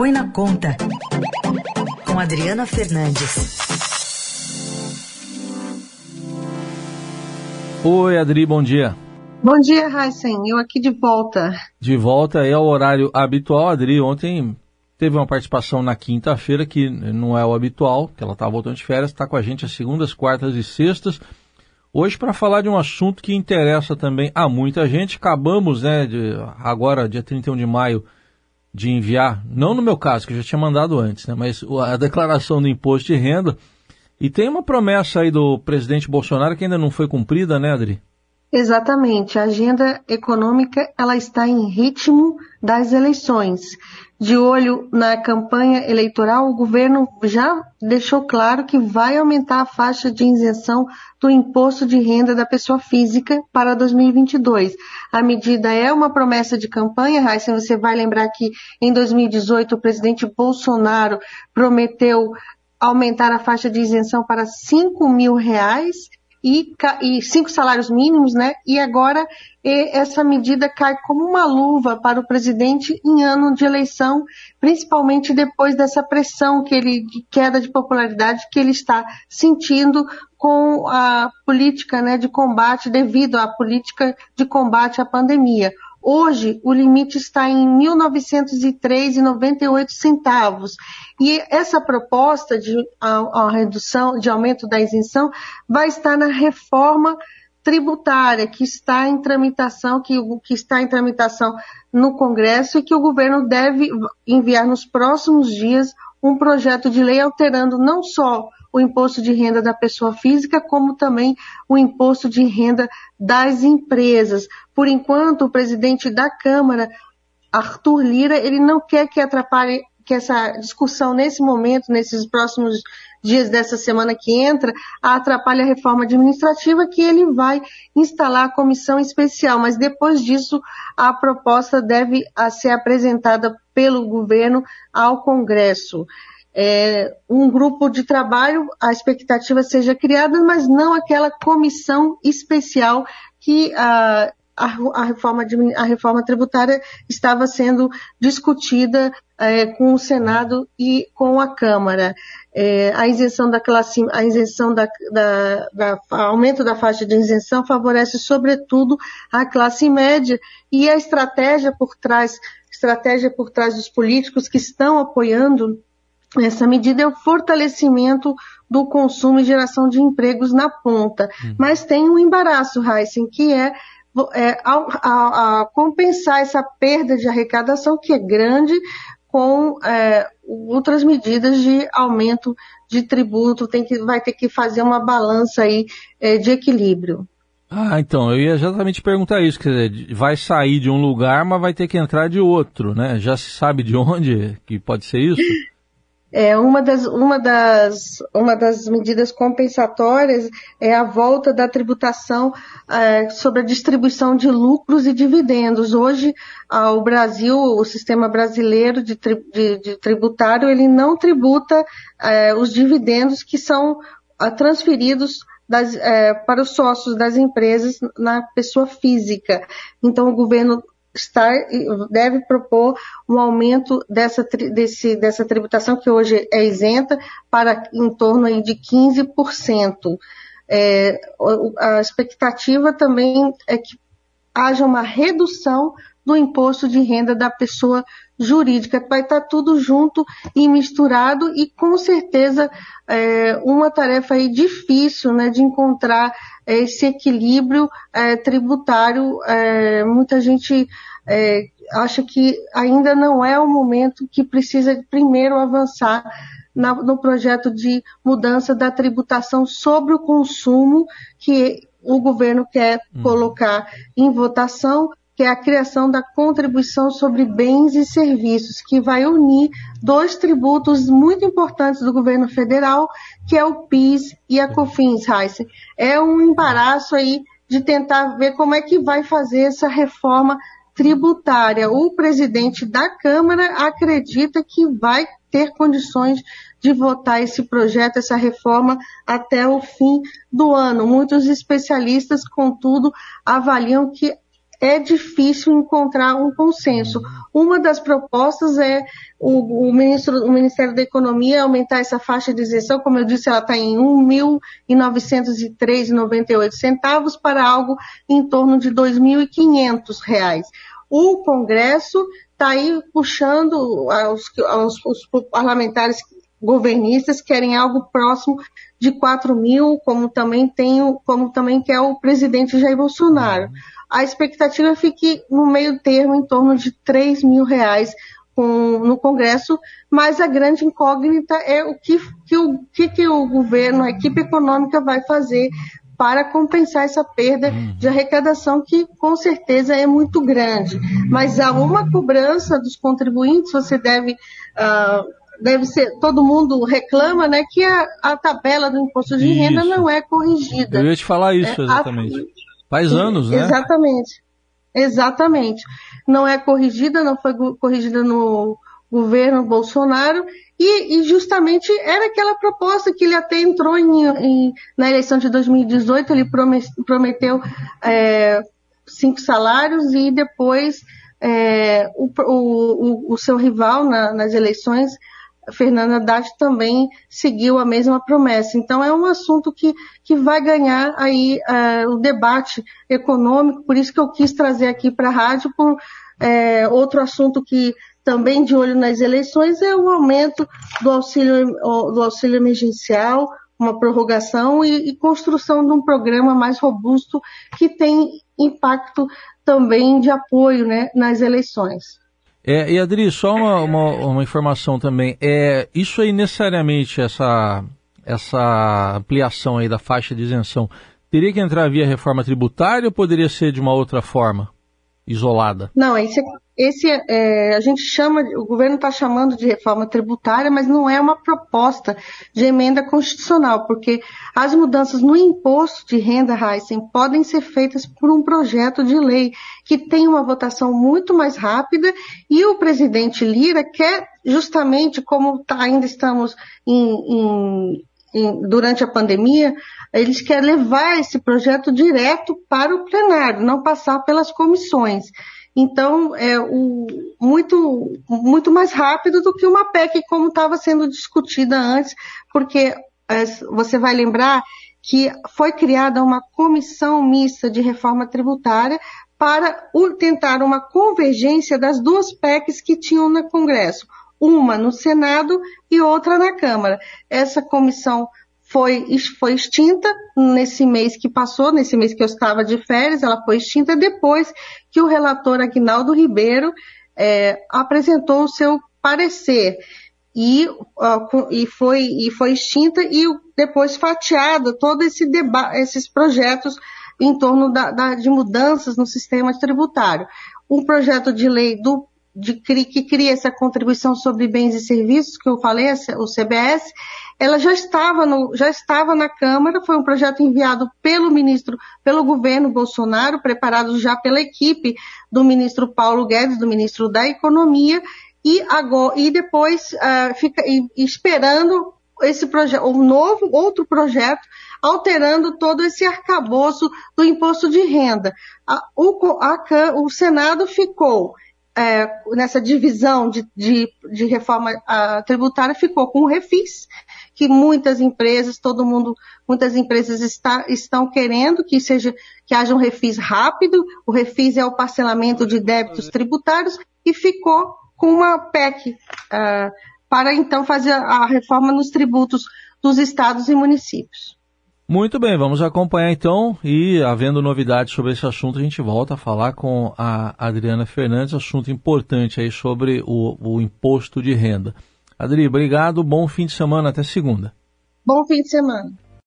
Põe na Conta, com Adriana Fernandes. Oi, Adri, bom dia. Bom dia, Heisen. Eu aqui de volta. De volta é o horário habitual. Adri, ontem teve uma participação na quinta-feira que não é o habitual, que ela está voltando de férias, está com a gente às segundas, quartas e sextas. Hoje para falar de um assunto que interessa também a muita gente. Acabamos, né, de, agora, dia 31 de maio, de enviar, não no meu caso, que eu já tinha mandado antes, né, mas a declaração do imposto de renda. E tem uma promessa aí do presidente Bolsonaro que ainda não foi cumprida, né, Adri? Exatamente. A agenda econômica ela está em ritmo das eleições. De olho na campanha eleitoral, o governo já deixou claro que vai aumentar a faixa de isenção do imposto de renda da pessoa física para 2022. A medida é uma promessa de campanha, Raíssa, você vai lembrar que em 2018 o presidente Bolsonaro prometeu aumentar a faixa de isenção para 5 mil reais e, e cinco salários mínimos, né? E agora essa medida cai como uma luva para o presidente em ano de eleição, principalmente depois dessa pressão que ele, de queda de popularidade que ele está sentindo com a política né, de combate, devido à política de combate à pandemia. Hoje, o limite está em R$ 1.903,98. E essa proposta de a, a redução, de aumento da isenção, vai estar na reforma tributária que está em tramitação, que, que está em tramitação no Congresso e que o governo deve enviar nos próximos dias um projeto de lei alterando não só o imposto de renda da pessoa física, como também o imposto de renda das empresas. Por enquanto, o presidente da Câmara, Arthur Lira, ele não quer que atrapalhe que essa discussão nesse momento, nesses próximos dias dessa semana que entra, atrapalhe a reforma administrativa, que ele vai instalar a comissão especial. Mas depois disso, a proposta deve ser apresentada pelo governo ao Congresso é, um grupo de trabalho, a expectativa seja criada, mas não aquela comissão especial que a, a, a, reforma, a reforma tributária estava sendo discutida é, com o Senado e com a Câmara. É, a isenção da classe, a isenção da, da, da aumento da faixa de isenção favorece sobretudo a classe média e a estratégia por trás, estratégia por trás dos políticos que estão apoiando essa medida é o fortalecimento do consumo e geração de empregos na ponta. Uhum. Mas tem um embaraço, Heisen, que é, é a, a compensar essa perda de arrecadação, que é grande, com é, outras medidas de aumento de tributo, tem que, vai ter que fazer uma balança aí é, de equilíbrio. Ah, então, eu ia exatamente perguntar isso, quer dizer, vai sair de um lugar, mas vai ter que entrar de outro, né? Já se sabe de onde que pode ser isso? É, uma, das, uma, das, uma das medidas compensatórias é a volta da tributação é, sobre a distribuição de lucros e dividendos. Hoje, ah, o Brasil, o sistema brasileiro de, de, de tributário, ele não tributa é, os dividendos que são ah, transferidos das, é, para os sócios das empresas na pessoa física. Então, o governo estar, deve propor um aumento dessa, desse, dessa tributação que hoje é isenta para em torno aí de 15%. É, a expectativa também é que haja uma redução do imposto de renda da pessoa jurídica. Vai estar tudo junto e misturado e com certeza é, uma tarefa aí difícil né, de encontrar esse equilíbrio é, tributário. É, muita gente é, acha que ainda não é o momento que precisa primeiro avançar na, no projeto de mudança da tributação sobre o consumo que o governo quer hum. colocar em votação, que é a criação da contribuição sobre bens e serviços, que vai unir dois tributos muito importantes do governo federal, que é o PIS e a COFINS, Heisen. É um embaraço aí de tentar ver como é que vai fazer essa reforma tributária. O presidente da Câmara acredita que vai ter condições de votar esse projeto, essa reforma, até o fim do ano. Muitos especialistas, contudo, avaliam que é difícil encontrar um consenso. Uma das propostas é o, o, ministro, o Ministério da Economia aumentar essa faixa de isenção, como eu disse, ela está em R$ 1.903,98 centavos para algo em torno de R$ 2.500. O Congresso está aí puxando os parlamentares governistas querem algo próximo de 4 mil, como também tem, como também quer o presidente Jair Bolsonaro. Uhum. A expectativa fique no meio termo em torno de 3 mil reais com, no Congresso, mas a grande incógnita é o que, que, o, que, que o governo, a equipe econômica vai fazer para compensar essa perda uhum. de arrecadação que com certeza é muito grande. Mas há uma cobrança dos contribuintes, você deve uh, deve ser, todo mundo reclama, né, que a, a tabela do imposto de isso. renda não é corrigida. Eu ia te falar isso, é, exatamente. Faz anos, né? Exatamente. Exatamente. Não é corrigida, não foi corrigida no governo Bolsonaro e, e justamente era aquela proposta que ele até entrou em, em, na eleição de 2018, ele prometeu é, cinco salários e depois é, o, o, o, seu rival na, nas eleições Fernanda Haddad também seguiu a mesma promessa. Então é um assunto que, que vai ganhar aí uh, o debate econômico, por isso que eu quis trazer aqui para a rádio por é, outro assunto que também de olho nas eleições é o aumento do auxílio, do auxílio emergencial, uma prorrogação e, e construção de um programa mais robusto que tem impacto também de apoio né, nas eleições. É, e Adri, só uma, uma, uma, informação também. É, isso aí necessariamente, essa, essa ampliação aí da faixa de isenção, teria que entrar via reforma tributária ou poderia ser de uma outra forma, isolada? Não, esse, esse é, a gente chama, o governo está chamando de reforma tributária, mas não é uma proposta de emenda constitucional, porque as mudanças no imposto de renda, Heisen, podem ser feitas por um projeto de lei que tem uma votação muito mais rápida e o presidente Lira quer justamente como tá, ainda estamos em, em, durante a pandemia, eles querem levar esse projeto direto para o plenário, não passar pelas comissões. Então, é o, muito, muito mais rápido do que uma PEC como estava sendo discutida antes, porque é, você vai lembrar que foi criada uma comissão mista de reforma tributária para tentar uma convergência das duas PECs que tinham no Congresso, uma no Senado e outra na Câmara. Essa comissão foi, foi extinta nesse mês que passou, nesse mês que eu estava de férias, ela foi extinta depois que o relator Aguinaldo Ribeiro é, apresentou o seu parecer. E, uh, e, foi, e foi extinta e depois fatiado todo esse esses projetos em torno da, da, de mudanças no sistema tributário. Um projeto de lei do de, que cria essa contribuição sobre bens e serviços, que eu falei, o CBS, ela já estava, no, já estava na Câmara, foi um projeto enviado pelo ministro, pelo governo Bolsonaro, preparado já pela equipe do ministro Paulo Guedes, do ministro da Economia, e, agora, e depois uh, fica e, esperando esse projeto, um novo, outro projeto, alterando todo esse arcabouço do imposto de renda. A, o, a, o Senado ficou é, nessa divisão de, de, de reforma a, tributária ficou com o refis, que muitas empresas, todo mundo, muitas empresas está, estão querendo que seja, que haja um refis rápido, o refis é o parcelamento de débitos tributários, e ficou com uma PEC uh, para então fazer a reforma nos tributos dos estados e municípios. Muito bem, vamos acompanhar então e, havendo novidades sobre esse assunto, a gente volta a falar com a Adriana Fernandes, assunto importante aí sobre o, o imposto de renda. Adri, obrigado, bom fim de semana, até segunda. Bom fim de semana.